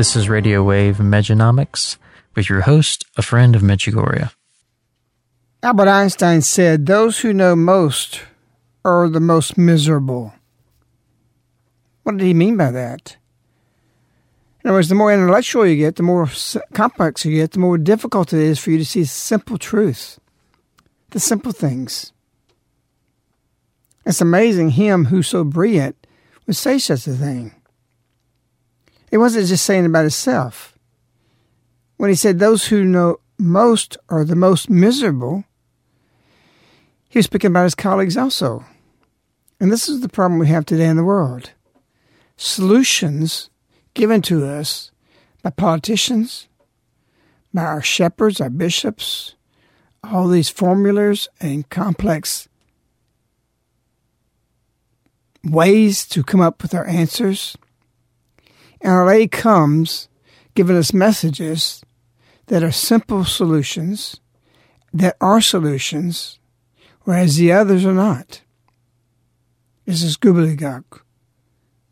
This is Radio Wave Mejanomics with your host, a friend of Medjugorje. Albert Einstein said, Those who know most are the most miserable. What did he mean by that? In other words, the more intellectual you get, the more complex you get, the more difficult it is for you to see simple truth, the simple things. It's amazing him who's so brilliant would say such a thing. He wasn't just saying about himself. When he said those who know most are the most miserable, he was speaking about his colleagues also. And this is the problem we have today in the world. Solutions given to us by politicians, by our shepherds, our bishops, all these formulas and complex ways to come up with our answers Lady comes giving us messages that are simple solutions, that are solutions, whereas the others are not. This is gobbledygook.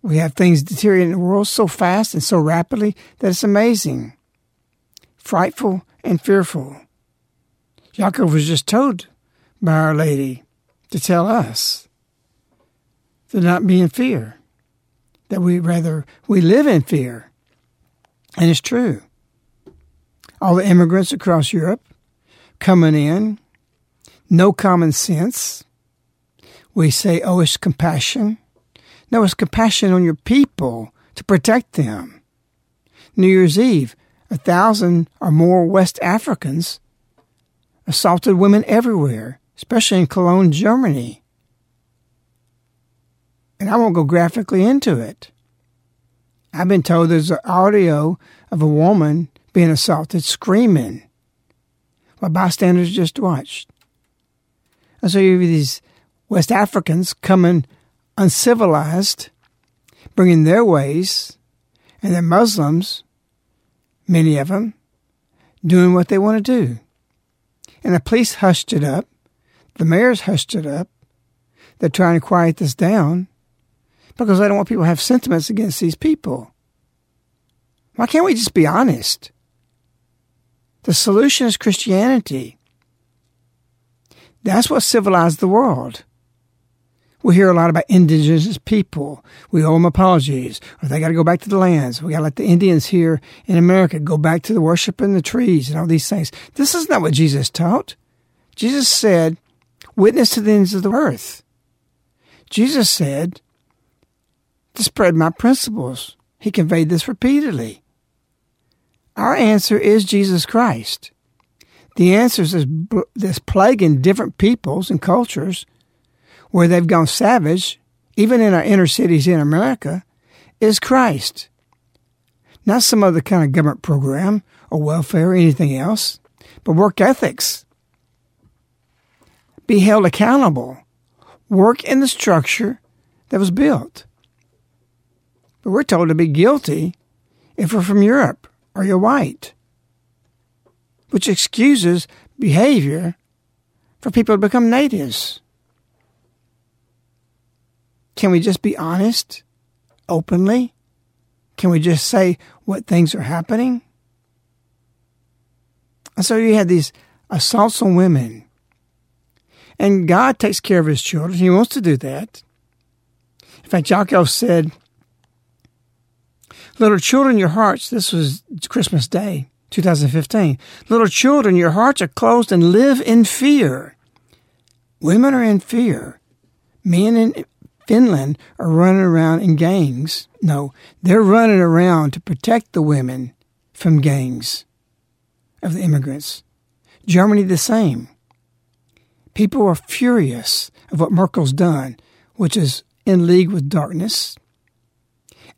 We have things deteriorating in the world so fast and so rapidly that it's amazing, frightful and fearful. Jakov was just told by Our Lady to tell us to not be in fear that we rather we live in fear. And it's true. All the immigrants across Europe coming in, no common sense. We say, oh, it's compassion. No, it's compassion on your people to protect them. New Year's Eve, a thousand or more West Africans assaulted women everywhere, especially in Cologne, Germany and I won't go graphically into it. I've been told there's audio of a woman being assaulted screaming while bystanders just watched. And so you have these West Africans coming uncivilized, bringing their ways, and they're Muslims, many of them, doing what they want to do. And the police hushed it up. The mayors hushed it up. They're trying to quiet this down because I don't want people to have sentiments against these people. Why can't we just be honest? The solution is Christianity. That's what civilized the world. We hear a lot about indigenous people. We owe them apologies, or they got to go back to the lands. We got to let the Indians here in America go back to the worship in the trees and all these things. This is not what Jesus taught. Jesus said, witness to the ends of the earth. Jesus said to spread my principles. He conveyed this repeatedly. Our answer is Jesus Christ. The answer is this, in different peoples and cultures where they've gone savage, even in our inner cities in America, is Christ. Not some other kind of government program or welfare or anything else, but work ethics. Be held accountable. Work in the structure that was built. But we're told to be guilty if we're from Europe or you're white, which excuses behavior for people to become natives. Can we just be honest openly? Can we just say what things are happening? And so you had these assaults on women. And God takes care of his children. He wants to do that. In fact, Jakov said, Little children, your hearts, this was Christmas Day, 2015. Little children, your hearts are closed and live in fear. Women are in fear. Men in Finland are running around in gangs. No, they're running around to protect the women from gangs of the immigrants. Germany, the same. People are furious of what Merkel's done, which is in league with darkness,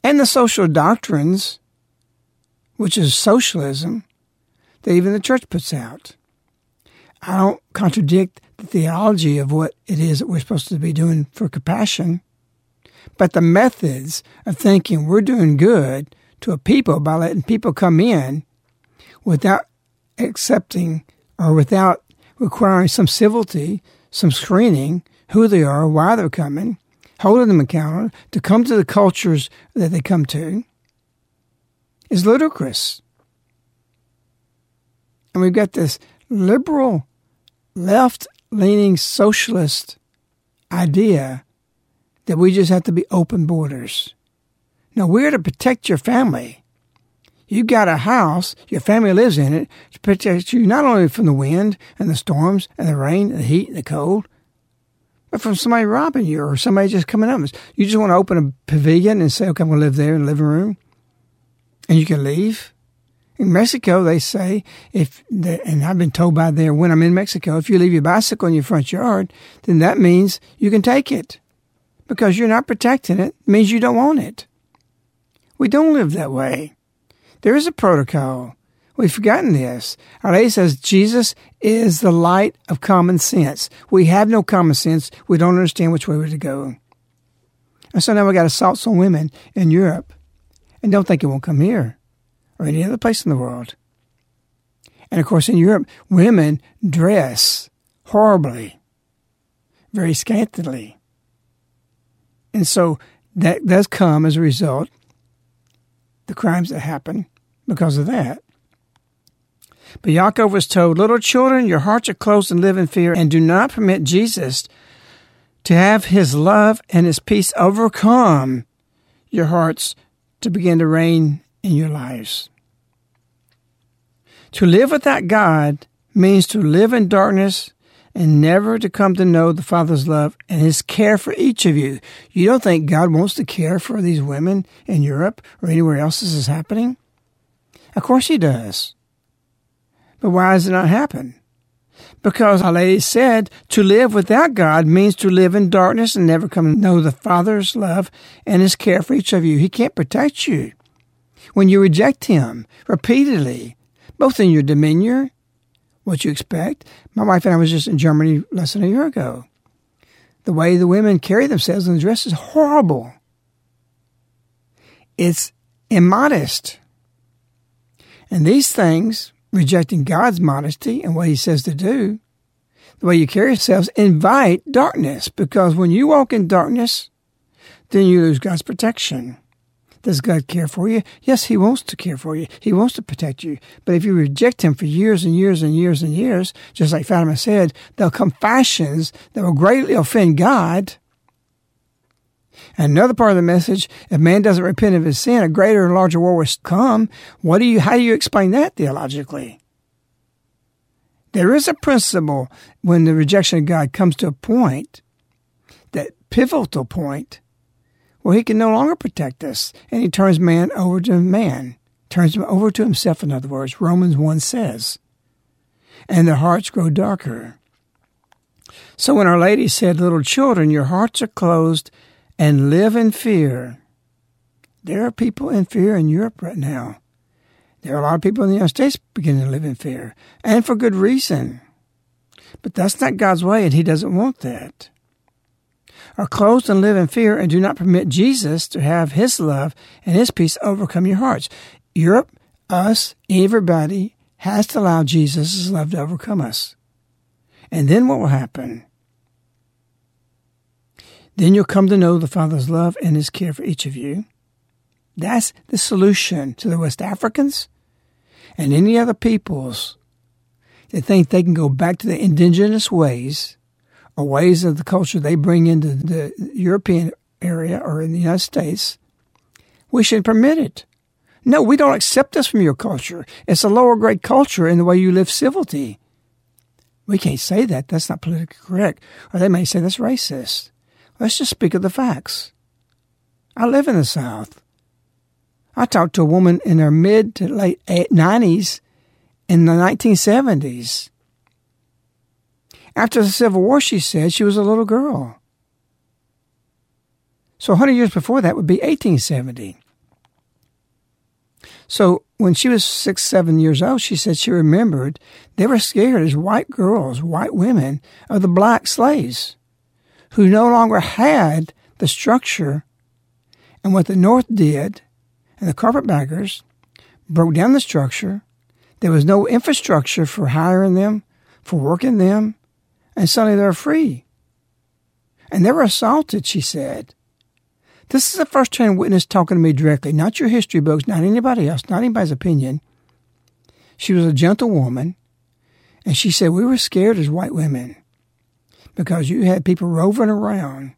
and the social doctrines, which is socialism, that even the church puts out. I don't contradict the theology of what it is that we're supposed to be doing for compassion, but the methods of thinking we're doing good to a people by letting people come in without accepting or without requiring some civility, some screening, who they are, why they're coming, holding them accountable to come to the cultures that they come to is ludicrous. And we've got this liberal, left leaning socialist idea that we just have to be open borders. No, we're to protect your family. You've got a house, your family lives in it, to protect you not only from the wind and the storms and the rain, and the heat and the cold, but from somebody robbing you or somebody just coming up. You just want to open a pavilion and say, okay, I'm going to live there in the living room, and you can leave. In Mexico, they say if, the, and I've been told by there when I'm in Mexico, if you leave your bicycle in your front yard, then that means you can take it because you're not protecting it. it means you don't want it. We don't live that way. There is a protocol. We've forgotten this. Our lady says Jesus is the light of common sense. We have no common sense. We don't understand which way we're to go. And so now we got assaults on women in Europe. And don't think it won't come here or any other place in the world. And of course, in Europe, women dress horribly, very scantily. And so that does come as a result, the crimes that happen because of that. But Jakov was told, Little children, your hearts are closed and live in fear, and do not permit Jesus to have his love and his peace overcome your hearts to begin to reign in your lives. To live without God means to live in darkness and never to come to know the Father's love and His care for each of you. You don't think God wants to care for these women in Europe or anywhere else this is happening? Of course He does. But why does it not happen? Because our lady said to live without God means to live in darkness and never come to know the Father's love and His care for each of you. He can't protect you. When you reject Him repeatedly, both in your demeanor, what you expect. My wife and I was just in Germany less than a year ago. The way the women carry themselves the dress is horrible. It's immodest. And these things rejecting God's modesty and what He says to do, the way you carry yourselves, invite darkness. Because when you walk in darkness, then you lose God's protection. Does God care for you? Yes, He wants to care for you. He wants to protect you. But if you reject Him for years and years and years and years, just like Fatima said, there'll come fashions that will greatly offend God. Another part of the message, if man doesn't repent of his sin, a greater and larger war will come. What do you, how do you explain that theologically? There is a principle when the rejection of God comes to a point, that pivotal point, where he can no longer protect us, and he turns man over to man, turns him over to himself, in other words, Romans 1 says, and their hearts grow darker. So when Our Lady said, Little children, your hearts are closed and live in fear, there are people in fear in Europe right now. There are a lot of people in the United States beginning to live in fear, and for good reason. But that's not God's way, and He doesn't want that. Are closed and live in fear and do not permit Jesus to have His love and His peace overcome your hearts. Europe, us, everybody has to allow Jesus' love to overcome us. And then what will happen? Then you'll come to know the Father's love and His care for each of you. That's the solution to the West Africans and any other peoples that think they can go back to the indigenous ways or ways of the culture they bring into the European area or in the United States. We should permit it. No, we don't accept this from your culture. It's a lower grade culture in the way you live civility. We can't say that. That's not politically correct. Or they may say that's racist. Let's just speak of the facts. I live in the South. I talked to a woman in her mid to late 90s in the 1970s. After the Civil War, she said she was a little girl. So 100 years before that would be 1870. So when she was six, seven years old, she said she remembered they were scared as white girls, white women, of the black slaves who no longer had the structure. And what the North did and the carpetbaggers broke down the structure. There was no infrastructure for hiring them, for working them, and suddenly they're free. And they were assaulted, she said. This is the first time witness talking to me directly, not your history books, not anybody else, not anybody's opinion. She was a gentle woman, and she said, We were scared as white women because you had people roving around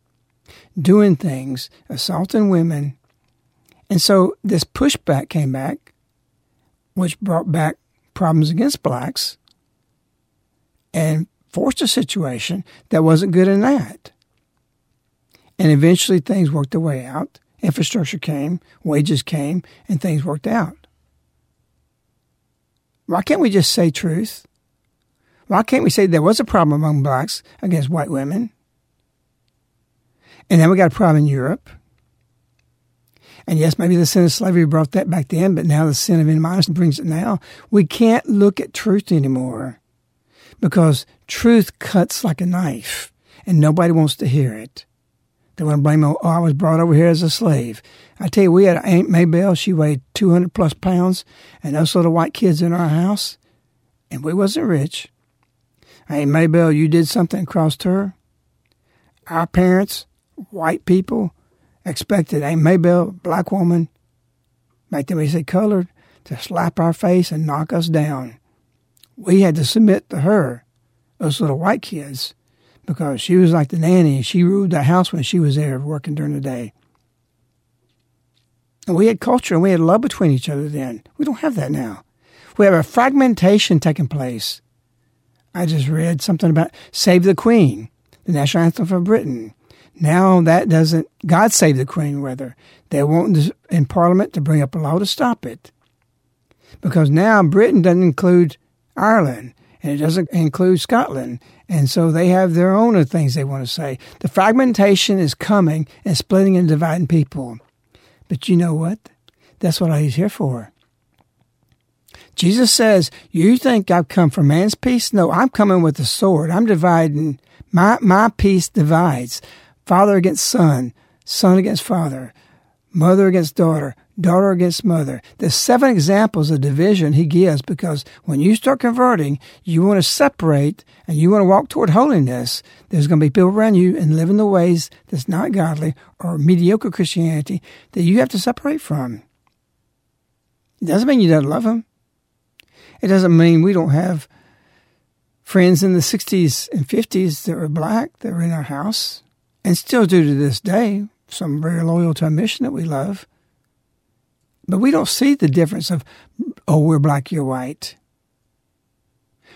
doing things, assaulting women, and so this pushback came back, which brought back problems against blacks and forced a situation that wasn't good in that. And eventually things worked their way out. Infrastructure came, wages came, and things worked out. Why can't we just say truth? Why can't we say there was a problem among blacks against white women? And then we got a problem in Europe. And yes, maybe the sin of slavery brought that back then, but now the sin of animosity brings it now. We can't look at truth anymore because truth cuts like a knife and nobody wants to hear it. They want to blame, oh, I was brought over here as a slave. I tell you, we had Aunt Maybelle. She weighed 200 plus pounds and those little white kids in our house. And we wasn't rich. Aunt Maybelle, you did something across her. Our parents, white people, expected a Maybelle, black woman, make them say colored, to slap our face and knock us down. We had to submit to her, those little white kids, because she was like the nanny she ruled the house when she was there working during the day. And we had culture and we had love between each other then. We don't have that now. We have a fragmentation taking place. I just read something about Save the Queen, the national anthem for Britain. Now that doesn't, God save the Queen, whether they want in Parliament to bring up a law to stop it. Because now Britain doesn't include Ireland and it doesn't include Scotland. And so they have their own things they want to say. The fragmentation is coming and splitting and dividing people. But you know what? That's what he's here for. Jesus says, You think I've come for man's peace? No, I'm coming with a sword. I'm dividing. My, my peace divides father against son, son against father, mother against daughter, daughter against mother. There's seven examples of division he gives because when you start converting, you want to separate and you want to walk toward holiness. There's going to be people around you and live in the ways that's not godly or mediocre Christianity that you have to separate from. It doesn't mean you don't love them. It doesn't mean we don't have friends in the 60s and 50s that were black that were in our house and still do to this day. Some very loyal to a mission that we love. But we don't see the difference of, oh, we're black, you're white.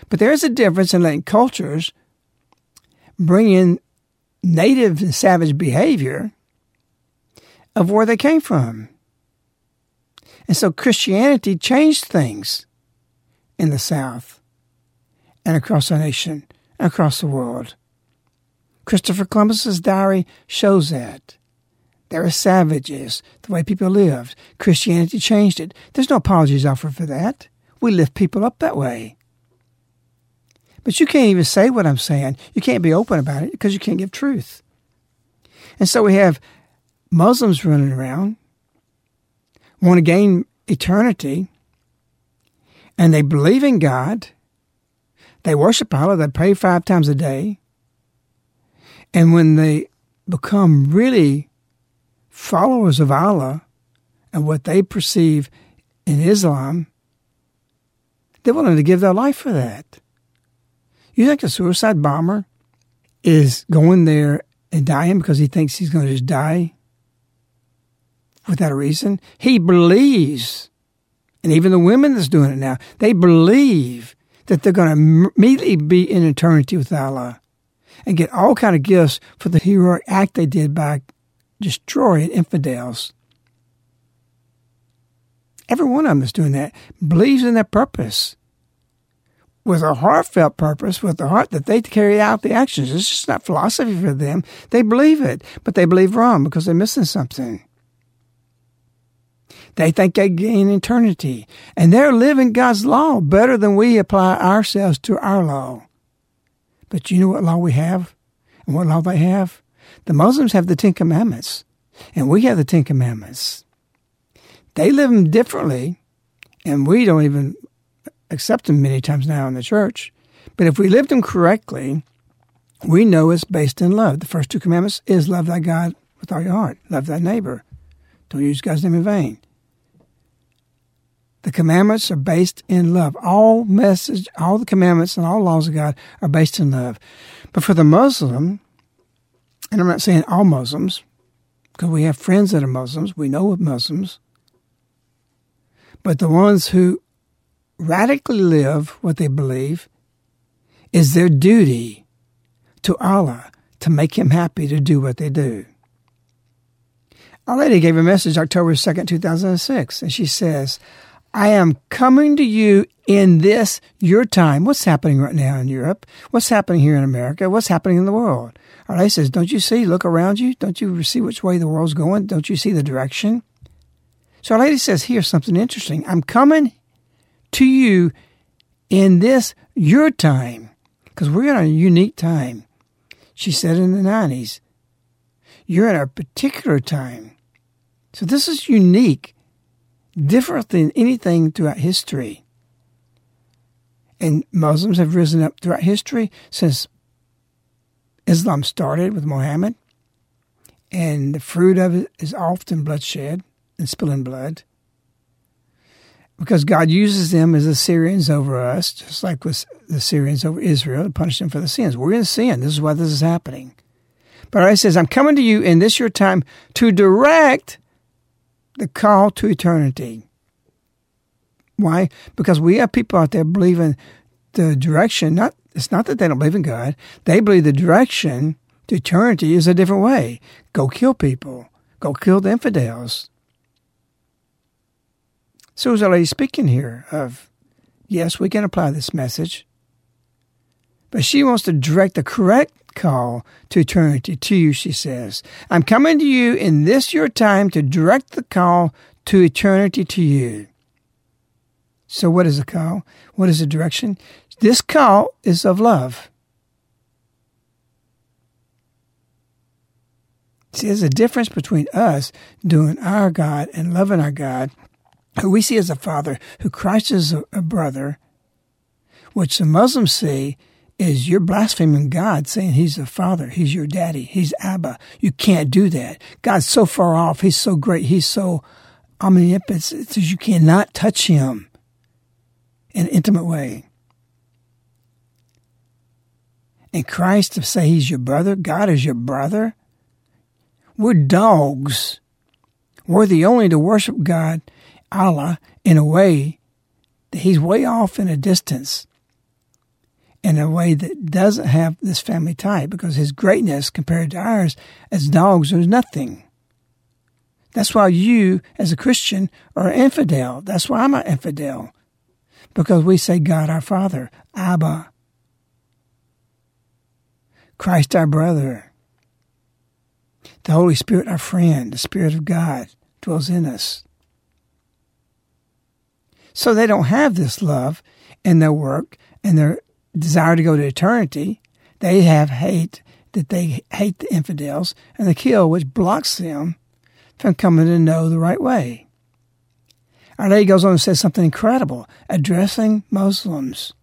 But there is a difference in letting cultures bring in native and savage behavior of where they came from. And so Christianity changed things in the South and across our nation and across the world. Christopher Columbus's diary shows that. There are savages, the way people lived. Christianity changed it. There's no apologies offered for that. We lift people up that way. But you can't even say what I'm saying. You can't be open about it because you can't give truth. And so we have Muslims running around, want to gain eternity, and they believe in God. They worship Allah. They pray five times a day. And when they become really followers of Allah and what they perceive in Islam, they're willing to give their life for that. You think a suicide bomber is going there and dying because he thinks he's going to just die without a reason? He believes, and even the women that's doing it now, they believe that they're going to immediately be in eternity with Allah and get all kind of gifts for the heroic act they did by destroying infidels. Every one of them is doing that, believes in their purpose with a heartfelt purpose, with the heart that they carry out the actions. It's just not philosophy for them. They believe it, but they believe wrong because they're missing something. They think they gain eternity, and they're living God's law better than we apply ourselves to our law. But you know what law we have and what law they have? The Muslims have the Ten Commandments, and we have the Ten Commandments. They live them differently, and we don't even accept them many times now in the church. But if we lived them correctly, we know it's based in love. The first two commandments is love thy God with all your heart, love thy neighbor. Don't use God's name in vain. The commandments are based in love. All message, all the commandments and all laws of God are based in love. But for the Muslim, and I'm not saying all Muslims, because we have friends that are Muslims, we know of Muslims, but the ones who radically live what they believe is their duty to Allah to make Him happy to do what they do. Our Lady gave a message October 2nd, 2006, and she says, I am coming to you in this, your time. What's happening right now in Europe? What's happening here in America? What's happening in the world? Our Lady says, Don't you see? Look around you. Don't you see which way the world's going? Don't you see the direction? So Our Lady says, Here's something interesting. I'm coming to you in this, your time, because we're in a unique time. She said in the 90s, You're in a particular time. So this is unique, different than anything throughout history. And Muslims have risen up throughout history since Islam started with Muhammad. And the fruit of it is often bloodshed and spilling blood because God uses them as Assyrians over us, just like with the Syrians over Israel to punish them for the sins. We're in sin. This is why this is happening. But I says, I'm coming to you in this your time to direct the call to eternity. Why? Because we have people out there believing the direction, not it's not that they don't believe in God. They believe the direction to eternity is a different way. Go kill people. Go kill the infidels. So is Our Lady speaking here of, yes, we can apply this message, but she wants to direct the correct call to eternity to you, she says. I'm coming to you in this your time to direct the call to eternity to you. So what is the call? What is the direction? This call is of love. See, there's a difference between us doing our God and loving our God, who we see as a father, who Christ is a, a brother, which the Muslims see is you're blaspheming God, saying He's a father, He's your daddy, He's Abba. You can't do that. God's so far off, He's so great, He's so omnipotent, it's, you cannot touch Him in an intimate way. And Christ to say He's your brother, God is your brother, we're dogs. Worthy only to worship God, Allah, in a way that He's way off in a distance in a way that doesn't have this family tie because his greatness compared to ours as dogs is nothing. That's why you, as a Christian, are infidel. That's why I'm an infidel. Because we say God our Father, Abba, Christ our brother, the Holy Spirit our friend, the Spirit of God dwells in us. So they don't have this love in their work and their desire to go to eternity. They have hate that they hate the infidels and the kill, which blocks them from coming to know the right way. Our Lady goes on and says something incredible, addressing Muslims.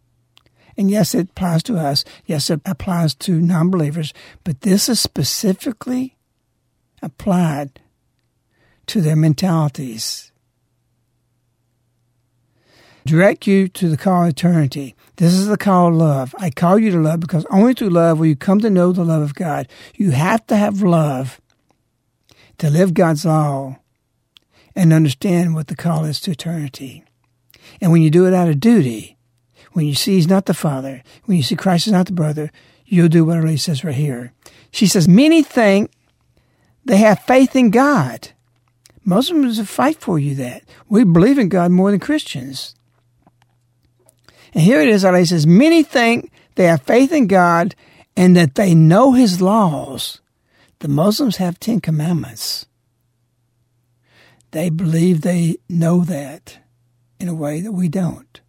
And yes, it applies to us. Yes, it applies to non believers. But this is specifically applied to their mentalities. Direct you to the call of eternity. This is the call of love. I call you to love because only through love will you come to know the love of God. You have to have love to live God's law and understand what the call is to eternity. And when you do it out of duty, when you see He's not the Father, when you see Christ is not the brother, you'll do what Elise says right here. She says, Many think they have faith in God. Muslims fight for you that. We believe in God more than Christians. And here it is, Allah says, many think they have faith in God and that they know His laws. The Muslims have Ten Commandments. They believe they know that in a way that we don't.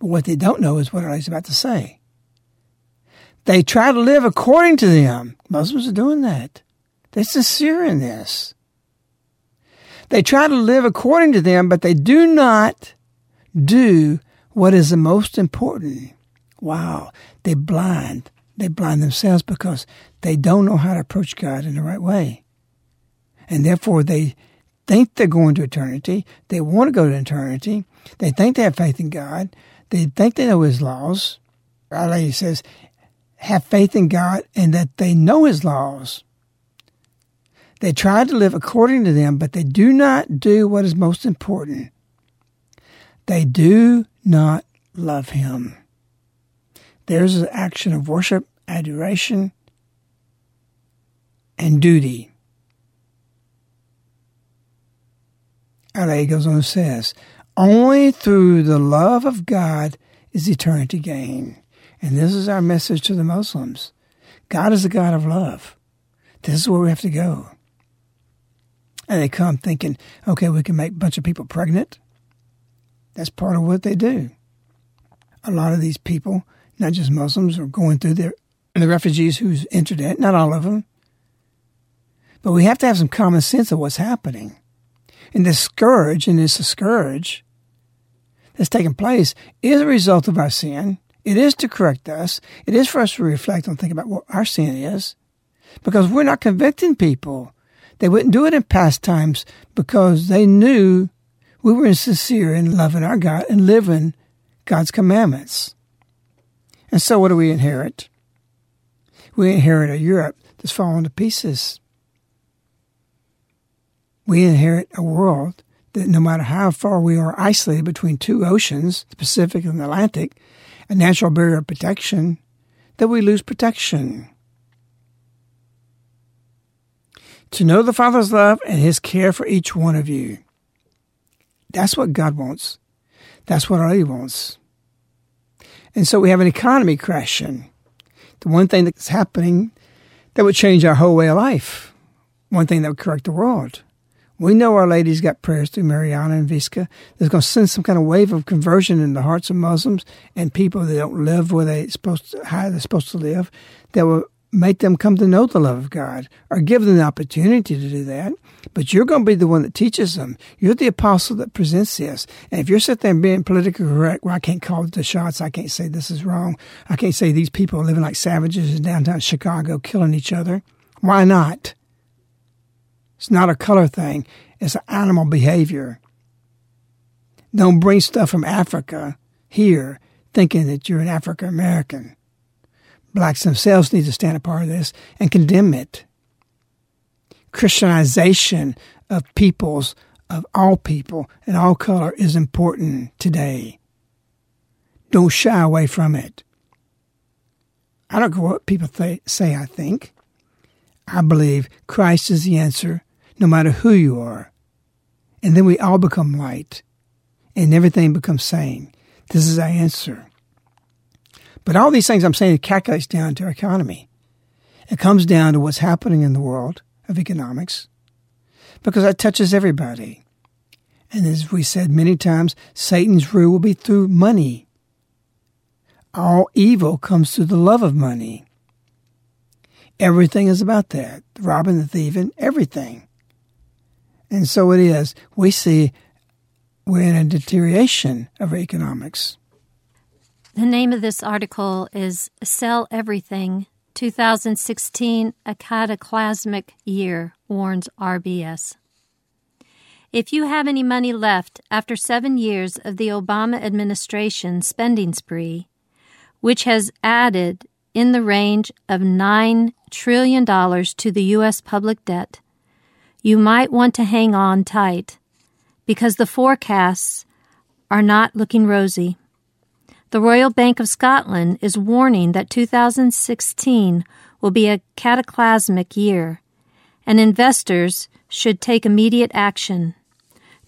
But what they don't know is what Allah's about to say. They try to live according to them. Muslims are doing that. They're sincere in this. They try to live according to them, but they do not do what is the most important. Wow, they blind. They blind themselves because they don't know how to approach God in the right way. And therefore they think they're going to eternity. They want to go to eternity. They think they have faith in God. They think they know His laws. Our Lady says, have faith in God and that they know His laws. They try to live according to them, but they do not do what is most important. They do not love Him. There's an action of worship, adoration, and duty. Our goes on and says, Only through the love of God is eternity gained. And this is our message to the Muslims. God is a God of love. This is where we have to go. And they come thinking, okay, we can make a bunch of people pregnant. That's part of what they do. A lot of these people, not just Muslims, are going through their the refugees who's entered it, not all of them. But we have to have some common sense of what's happening. And this scourge, and this scourge that's taking place is a result of our sin. It is to correct us. It is for us to reflect and think about what our sin is. Because we're not convicting people. They wouldn't do it in past times because they knew we were sincere in loving our God and living God's commandments. And so, what do we inherit? We inherit a Europe that's fallen to pieces. We inherit a world that no matter how far we are isolated between two oceans, the Pacific and the Atlantic, a natural barrier of protection, that we lose protection. To know the Father's love and His care for each one of you. That's what God wants. That's what Allah wants. And so we have an economy crashing. The one thing that's happening that would change our whole way of life. One thing that would correct the world. We know Our Lady's got prayers through Marija and Vicka. There's going to send some kind of wave of conversion in the hearts of Muslims and people that don't live where they supposed to, how they're supposed to live. That will make them come to know the love of God or give them the opportunity to do that. But you're going to be the one that teaches them. You're the apostle that presents this. And if you're sitting there being politically correct, well, I can't call the shots. I can't say this is wrong. I can't say these people are living like savages in downtown Chicago, killing each other. Why not? It's not a color thing. It's an animal behavior. Don't bring stuff from Africa here thinking that you're an African American. Blacks themselves need to stand a part of this and condemn it. Christianization of peoples, of all people and all color is important today. Don't shy away from it. I don't care what people th- say I think. I believe Christ is the answer, no matter who you are. And then we all become light, and everything becomes sane. This is our answer. But all these things I'm saying it calculates down to our economy. It comes down to what's happening in the world of economics because that touches everybody. And as we said many times, Satan's rule will be through money. All evil comes through the love of money. Everything is about that. The robbing, the thieving, everything. And so it is. We see we're in a deterioration of economics. The name of this article is Sell Everything 2016 A Cataclysmic Year, warns RBS. If you have any money left after seven years of the Obama administration spending spree, which has added in the range of $9 trillion to the U.S. public debt, you might want to hang on tight because the forecasts are not looking rosy. The Royal Bank of Scotland is warning that 2016 will be a cataclysmic year, and investors should take immediate action.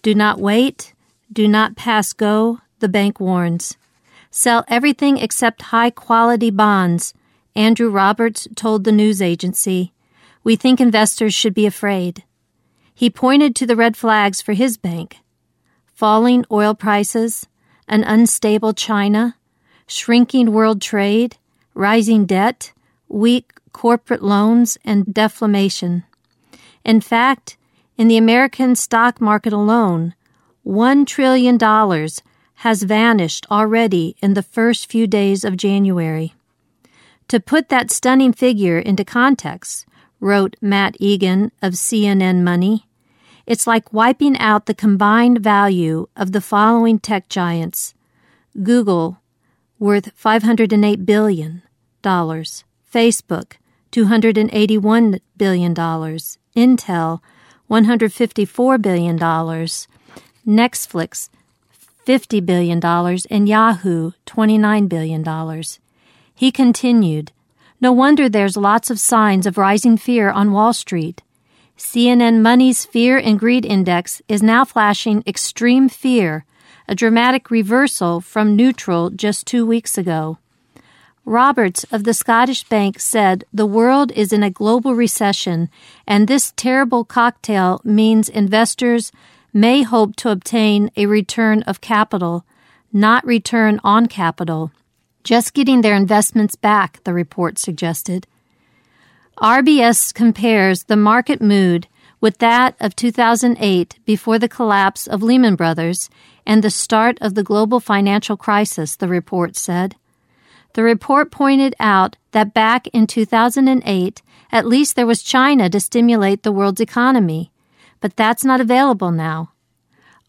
Do not wait, do not pass go, the bank warns. Sell everything except high quality bonds, Andrew Roberts told the news agency. We think investors should be afraid. He pointed to the red flags for his bank falling oil prices, an unstable China, shrinking world trade, rising debt, weak corporate loans, and deflation. In fact, in the American stock market alone, $1 trillion has vanished already in the first few days of January. To put that stunning figure into context, wrote Matt Egan of CNN Money, it's like wiping out the combined value of the following tech giants. Google, worth $508 billion, Facebook, $281 billion, Intel, $154 billion, Netflix, $50 billion, and Yahoo, $29 billion. He continued, No wonder there's lots of signs of rising fear on Wall Street. CNN Money's Fear and Greed Index is now flashing extreme fear, a dramatic reversal from neutral just two weeks ago. Roberts of the Scottish Bank said the world is in a global recession, and this terrible cocktail means investors may hope to obtain a return of capital, not return on capital. Just getting their investments back, the report suggested. RBS compares the market mood with that of 2008 before the collapse of Lehman Brothers and the start of the global financial crisis, the report said. The report pointed out that back in 2008, at least there was China to stimulate the world's economy, but that's not available now.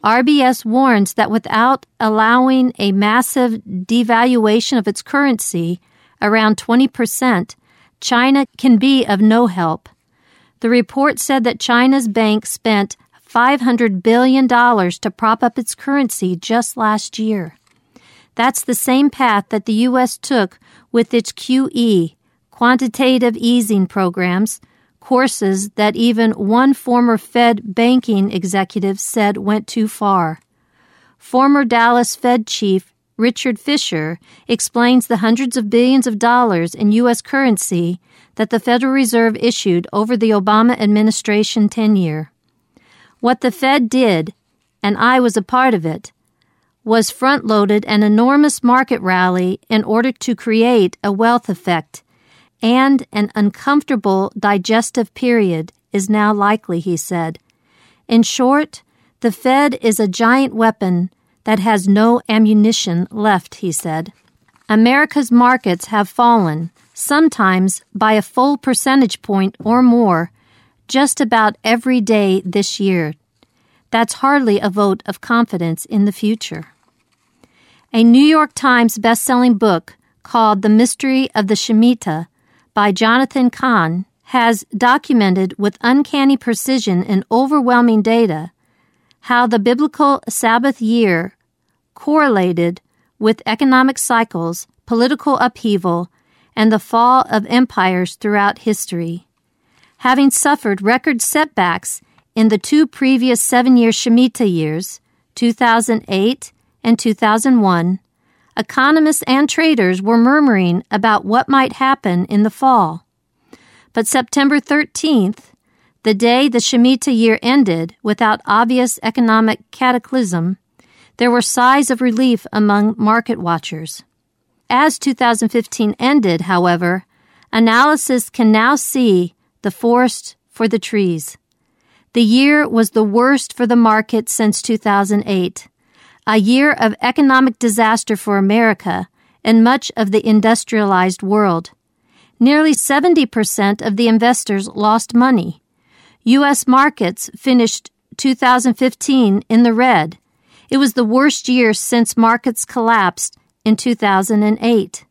RBS warns that without allowing a massive devaluation of its currency, around 20%, China can be of no help. The report said that China's bank spent $500 billion to prop up its currency just last year. That's the same path that the U.S. took with its QE, quantitative easing programs, courses that even one former Fed banking executive said went too far. Former Dallas Fed chief Richard Fisher explains the hundreds of billions of dollars in U.S. currency that the Federal Reserve issued over the Obama administration tenure. What the Fed did, and I was a part of it, was front loaded an enormous market rally in order to create a wealth effect and an uncomfortable digestive period is now likely, he said. In short, the Fed is a giant weapon that has no ammunition left, he said. America's markets have fallen, sometimes by a full percentage point or more, just about every day this year. That's hardly a vote of confidence in the future. A New York Times best-selling book called The Mystery of the Shemitah by Jonathan Cahn has documented with uncanny precision and overwhelming data how the biblical Sabbath year correlated with economic cycles, political upheaval, and the fall of empires throughout history. Having suffered record setbacks in the two previous seven year Shemitah years, 2008 and 2001, economists and traders were murmuring about what might happen in the fall. But September 13th, the day the Shemitah year ended without obvious economic cataclysm, there were sighs of relief among market watchers. As 2015 ended, however, analysis can now see the forest for the trees. The year was the worst for the market since 2008, a year of economic disaster for America and much of the industrialized world. Nearly 70% of the investors lost money. U.S. markets finished 2015 in the red. It was the worst year since markets collapsed in 2008.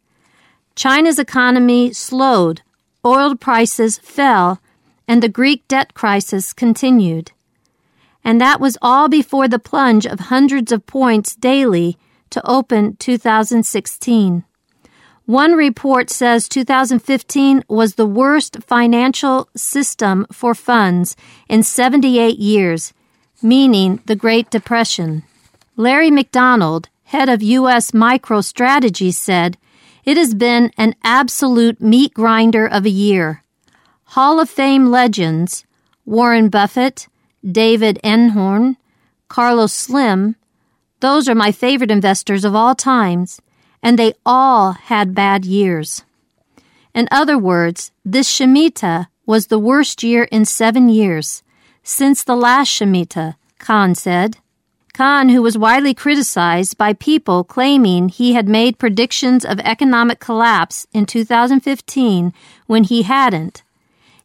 China's economy slowed, oil prices fell, and the Greek debt crisis continued. And that was all before the plunge of hundreds of points daily to open 2016. One report says 2015 was the worst financial system for funds in 78 years, meaning the Great Depression. Larry McDonald, head of U.S. MicroStrategy, said, It has been an absolute meat grinder of a year. Hall of Fame legends Warren Buffett, David Einhorn, Carlos Slim, those are my favorite investors of all times and they all had bad years. In other words, this Shemitah was the worst year in seven years, since the last Shemitah, Cahn said. Cahn, who was widely criticized by people claiming he had made predictions of economic collapse in 2015 when he hadn't.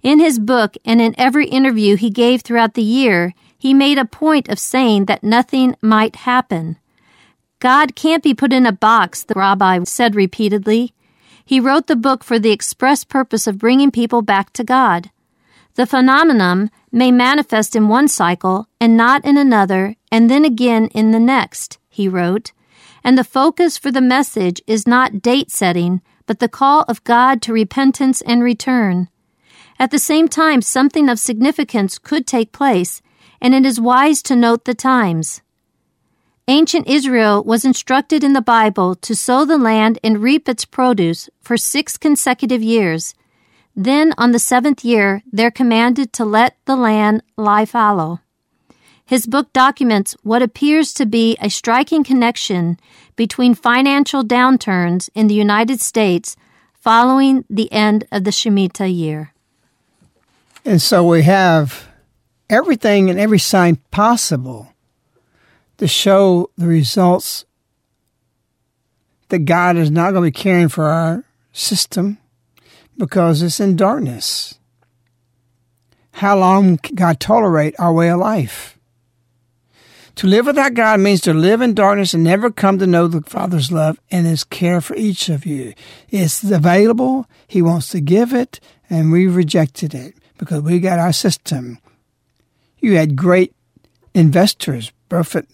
In his book and in every interview he gave throughout the year, he made a point of saying that nothing might happen. God can't be put in a box, the rabbi said repeatedly. He wrote the book for the express purpose of bringing people back to God. The phenomenon may manifest in one cycle and not in another, and then again in the next, he wrote. And the focus for the message is not date setting, but the call of God to repentance and return. At the same time, something of significance could take place, and it is wise to note the times. Ancient Israel was instructed in the Bible to sow the land and reap its produce for six consecutive years. Then, on the seventh year, they're commanded to let the land lie fallow. His book documents what appears to be a striking connection between financial downturns in the United States following the end of the Shemitah year. And so we have everything and every sign possible to show the results that God is not going to be caring for our system because it's in darkness. How long can God tolerate our way of life? To live without God means to live in darkness and never come to know the Father's love and His care for each of you. It's available. He wants to give it, and we rejected it because we got our system. You had great investors, Buffett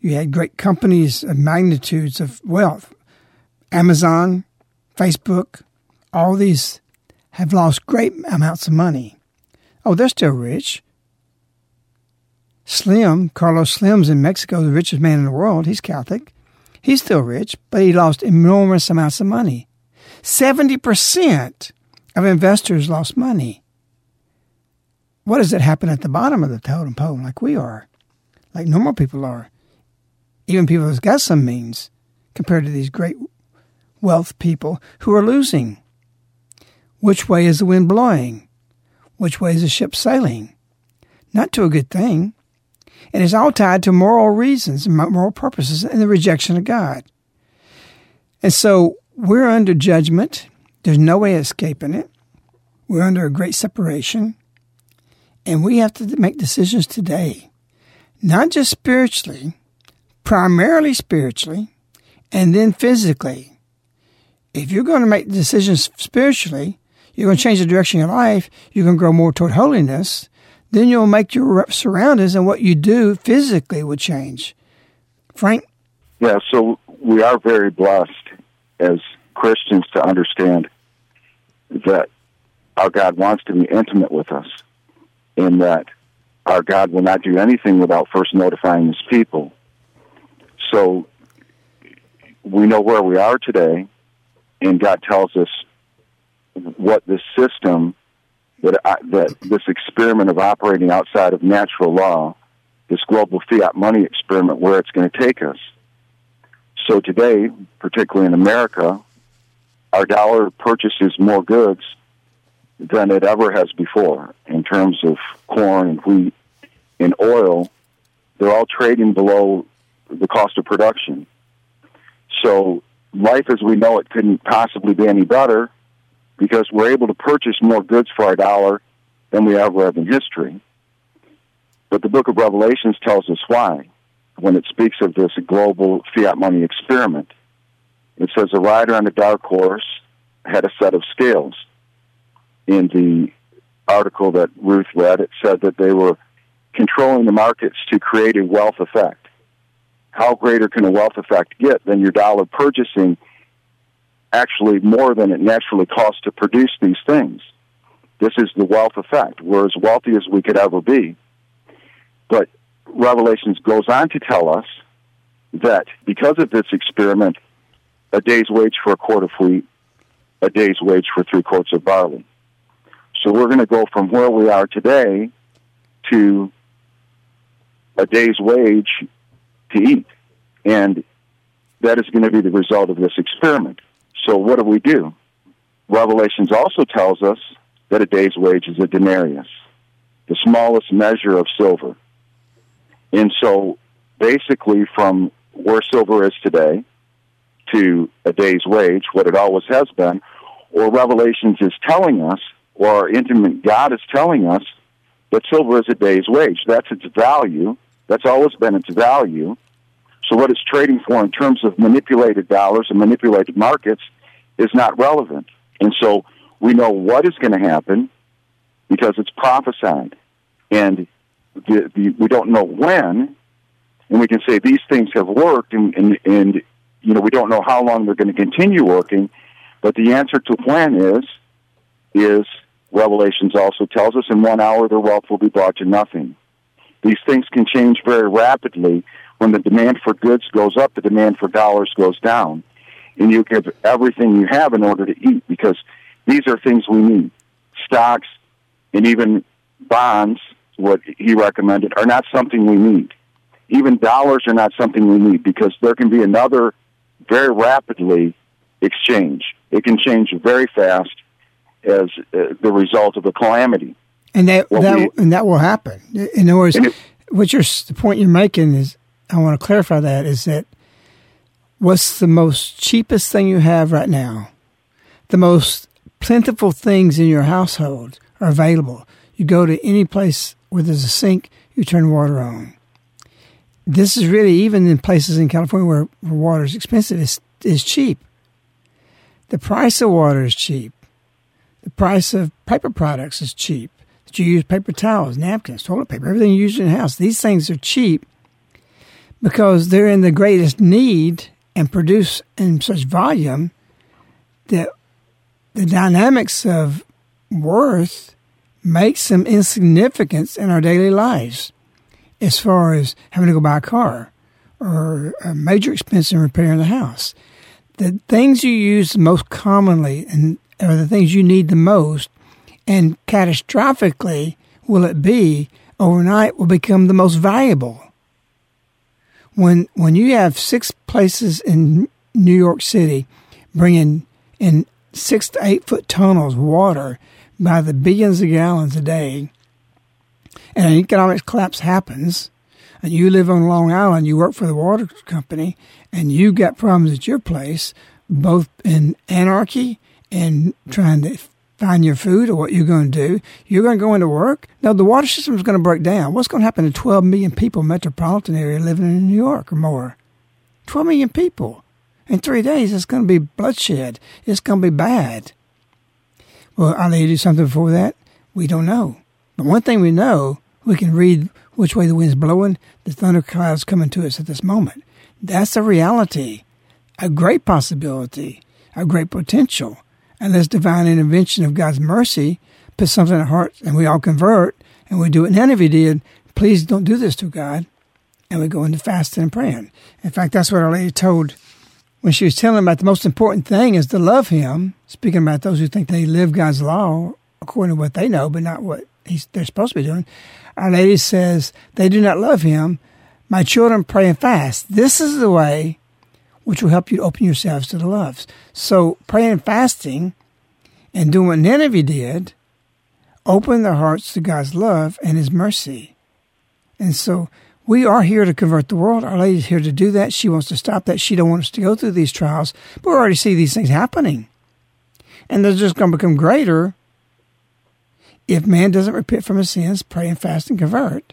you had great companies of magnitudes of wealth. Amazon, Facebook, all these have lost great amounts of money. Oh, they're still rich. Slim, Carlos Slim's in Mexico, the richest man in the world. He's Catholic. He's still rich, but he lost enormous amounts of money. 70% of investors lost money. What does it happen at the bottom of the totem pole, like we are, like normal people are? Even people who've got some means, compared to these great wealth people who are losing. which way is the wind blowing? Which way is the ship sailing? Not to a good thing. And it's all tied to moral reasons and moral purposes and the rejection of God. And so we're under judgment. There's no way of escaping it. We're under a great separation. And we have to make decisions today, not just spiritually, primarily spiritually, and then physically. If you're going to make decisions spiritually, you're going to change the direction of your life, you're going to grow more toward holiness, then you'll make your surroundings and what you do physically will change. Frank? Yeah, so we are very blessed as Christians to understand that our God wants to be intimate with us and that our God will not do anything without first notifying his people. So we know where we are today, and God tells us what this system that I, that this experiment of operating outside of natural law, this global fiat money experiment, where it's going to take us. So today, particularly in America, our dollar purchases more goods than it ever has before in terms of corn and wheat and oil. They're all trading below the cost of production. So life as we know it couldn't possibly be any better because we're able to purchase more goods for our dollar than we ever have in history. But the book of Revelations tells us why when it speaks of this global fiat money experiment. It says a rider on a dark horse had a set of scales. In the article that Ruth read, it said that they were controlling the markets to create a wealth effect. How greater can a wealth effect get than your dollar purchasing actually more than it naturally costs to produce these things. This is the wealth effect. We're as wealthy as we could ever be. But Revelations goes on to tell us that because of this experiment, a day's wage for a quart of wheat, a day's wage for three quarts of barley. So we're going to go from where we are today to a day's wage to eat. And that is going to be the result of this experiment. So what do we do? Revelations also tells us that a day's wage is a denarius, the smallest measure of silver. And so basically from where silver is today to a day's wage, what it always has been, or Revelations is telling us, or our intimate God is telling us that silver is a day's wage. That's its value. That's always been its value. So what it's trading for in terms of manipulated dollars and manipulated markets is not relevant. And so we know what is going to happen because it's prophesied. And the, the, we don't know when, and we can say these things have worked, and, and, and you know we don't know how long they're going to continue working. But the answer to when is is Revelations also tells us in one hour their wealth will be brought to nothing. These things can change very rapidly. When the demand for goods goes up, the demand for dollars goes down. And you give everything you have in order to eat because these are things we need. Stocks and even bonds, what he recommended, are not something we need. Even dollars are not something we need because there can be another very rapidly exchange. It can change very fast as uh, the result of a calamity. And that, that we, and that will happen. In other words, it, what you're, the point you're making is, I want to clarify that, is that what's the most cheapest thing you have right now? The most plentiful things in your household are available. You go to any place where there's a sink, you turn water on. This is really even in places in California where, where water is expensive, is is cheap. The price of water is cheap. The price of paper products is cheap. That you use paper towels, napkins, toilet paper, everything you use in the house. These things are cheap because they're in the greatest need and produce in such volume that the dynamics of worth makes them insignificance in our daily lives as far as having to go buy a car or a major expense in repairing the house. The things you use most commonly and are the things you need the most, and catastrophically will it be overnight will become the most valuable. When when you have six places in New York City bringing in six to eight foot tunnels water by the billions of gallons a day, and an economic collapse happens, and you live on Long Island, you work for the water company, and you got problems at your place, both in anarchy and trying to find your food or what you're going to do. You're going to go into work. Now, the water system is going to break down. What's going to happen to 12 million people metropolitan area living in New York or more? 12 million people. In three days, it's going to be bloodshed. It's going to be bad. Well, are they do something before that? We don't know. But one thing we know, we can read which way the wind's blowing, the thunder clouds coming to us at this moment. That's a reality, a great possibility, a great potential and this divine intervention of God's mercy puts something in our hearts and we all convert and we do it. None if you did. Please don't do this to God. And we go into fasting and praying. In fact, that's what Our Lady told when she was telling about the most important thing is to love Him, speaking about those who think they live God's law according to what they know, but not what they're supposed to be doing. Our Lady says, they do not love Him. My children pray and fast. This is the way which will help you to open yourselves to the loves. So praying and fasting and doing what Nineveh did open their hearts to God's love and His mercy. And so we are here to convert the world. Our Lady is here to do that. She wants to stop that. She don't want us to go through these trials. But we already see these things happening. And they're just going to become greater if man doesn't repent from his sins, pray and fast and convert.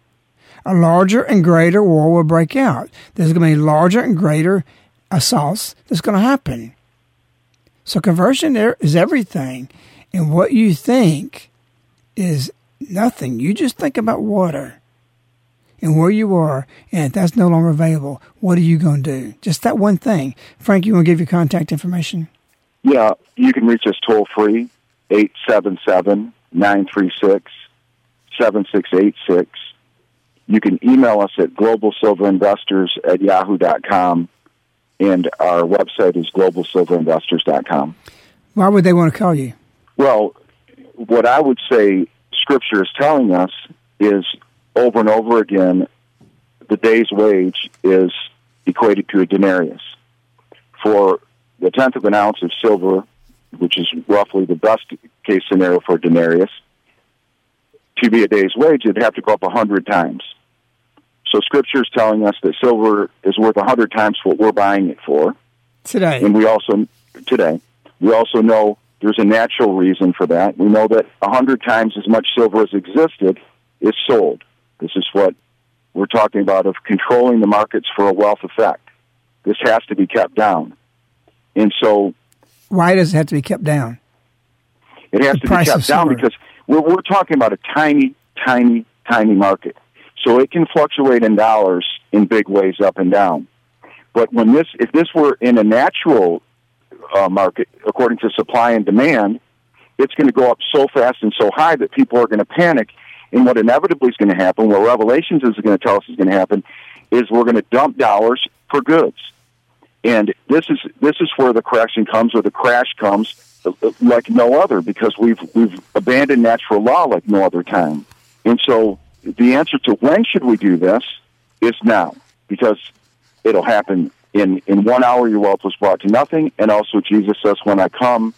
A larger and greater war will break out. There's going to be larger and greater assaults that's going to happen. So conversion is everything. And what you think is nothing. You just think about water and where you are. And if that's no longer available, what are you going to do? Just that one thing. Frank, you want to give your contact information? Yeah, you can reach us toll free, 877 936 7686. You can email us at globalsilverinvestors at yahoo.com and our website is globalsilverinvestors.com. Why would they want to call you? Well, what I would say Scripture is telling us is over and over again, the day's wage is equated to a denarius. For the tenth of an ounce of silver, which is roughly the best case scenario for a denarius, to be a day's wage, it'd have to go up a hundred times. So Scripture is telling us that silver is worth a hundred times what we're buying it for today. And we also today we also know there's a natural reason for that. We know that a hundred times as much silver as existed is sold. This is what we're talking about of controlling the markets for a wealth effect. This has to be kept down. And so why does it have to be kept down? It has the to be kept down because we're, we're talking about a tiny, tiny, tiny market. So it can fluctuate in dollars in big ways up and down. But when this, if this were in a natural uh, market, according to supply and demand, it's going to go up so fast and so high that people are going to panic. And what inevitably is going to happen, what Revelations is going to tell us is going to happen, is we're going to dump dollars for goods. And this is this is where the correction comes, or the crash comes, uh, like no other, because we've we've abandoned natural law like no other time. And so the answer to when should we do this is now, because it'll happen in, in one hour your wealth was brought to nothing, and also Jesus says, When I come,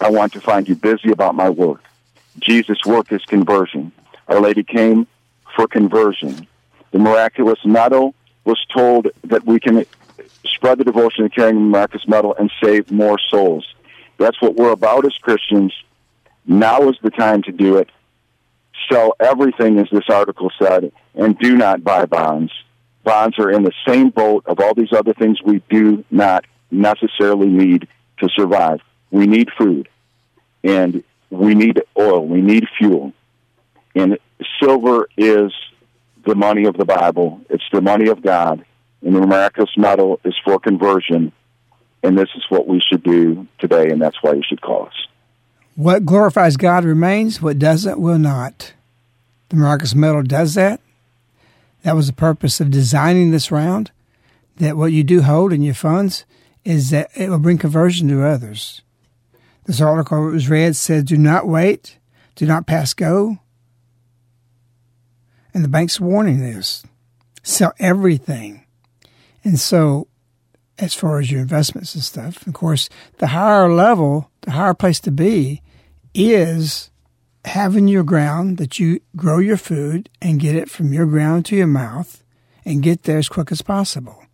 I want to find you busy about my work. Jesus' work is conversion. Our Lady came for conversion. The miraculous medal was told that we can spread the devotion of carrying the miraculous medal and save more souls. That's what we're about as Christians. Now is the time to do it sell everything, as this article said, and do not buy bonds. Bonds are in the same boat of all these other things we do not necessarily need to survive. We need food, and we need oil, we need fuel. And silver is the money of the Bible, it's the money of God, and the miraculous medal is for conversion. And this is what we should do today, and that's why you should call us. What glorifies God remains, what doesn't will not. The miraculous medal does that. That was the purpose of designing this round. That what you do hold in your funds is that it will bring conversion to others. This article that was read said, do not wait, do not pass go. And the bank's warning this. Sell everything. And so as far as your investments and stuff. Of course, the higher level, the higher place to be is having your ground that you grow your food and get it from your ground to your mouth and get there as quick as possible.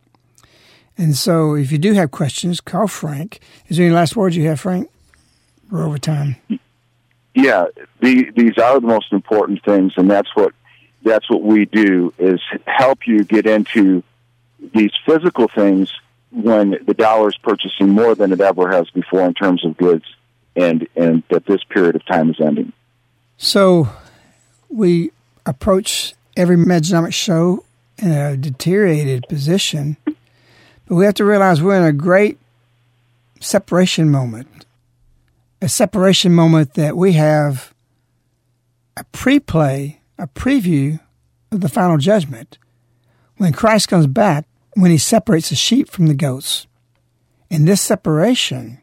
And so if you do have questions, call Frank. Is there any last words you have, Frank? We're over time. Yeah, the, these are the most important things, and that's what that's what we do is help you get into these physical things when the dollar is purchasing more than it ever has before in terms of goods, and and that this period of time is ending. So we approach every Mejanomic show in a deteriorated position, but we have to realize we're in a great separation moment. A separation moment that we have a pre play, a preview of the final judgment. When Christ comes back, when he separates the sheep from the goats. In this separation,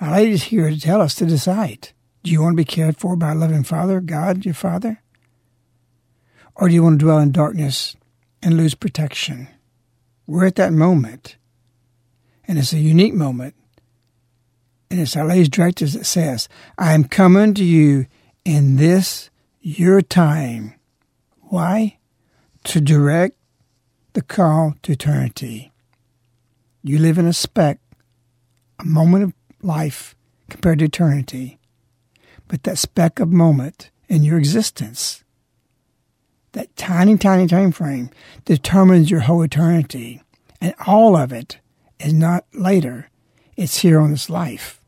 our lady is here to tell us to decide. Do you want to be cared for by a loving Father, God, your Father? Or do you want to dwell in darkness and lose protection? We're at that moment, and it's a unique moment. And it's Our Lady's directives that says, I am coming to you in this your time. Why? To direct the call to eternity. You live in a speck, a moment of life compared to eternity but that speck of moment in your existence, that tiny, tiny time frame, determines your whole eternity. And all of it is not later, it's here on this life.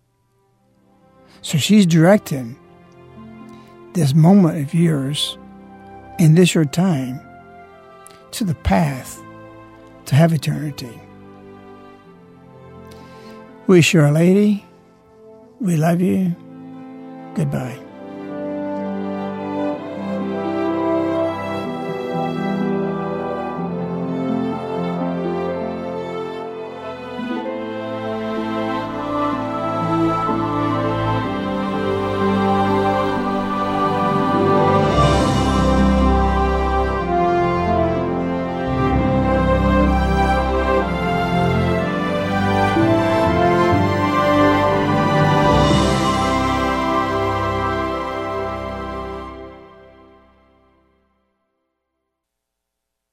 So she's directing this moment of yours in this your time to the path to have eternity. We sure, lady, we love you. Goodbye.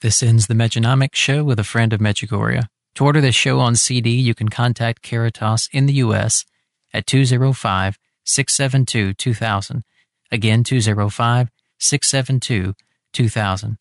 This ends the Mejanomics show with a friend of Medjugorje. To order this show on CD, you can contact Caritas in the U.S. at 205 672 2000. Again, 205 672 2000.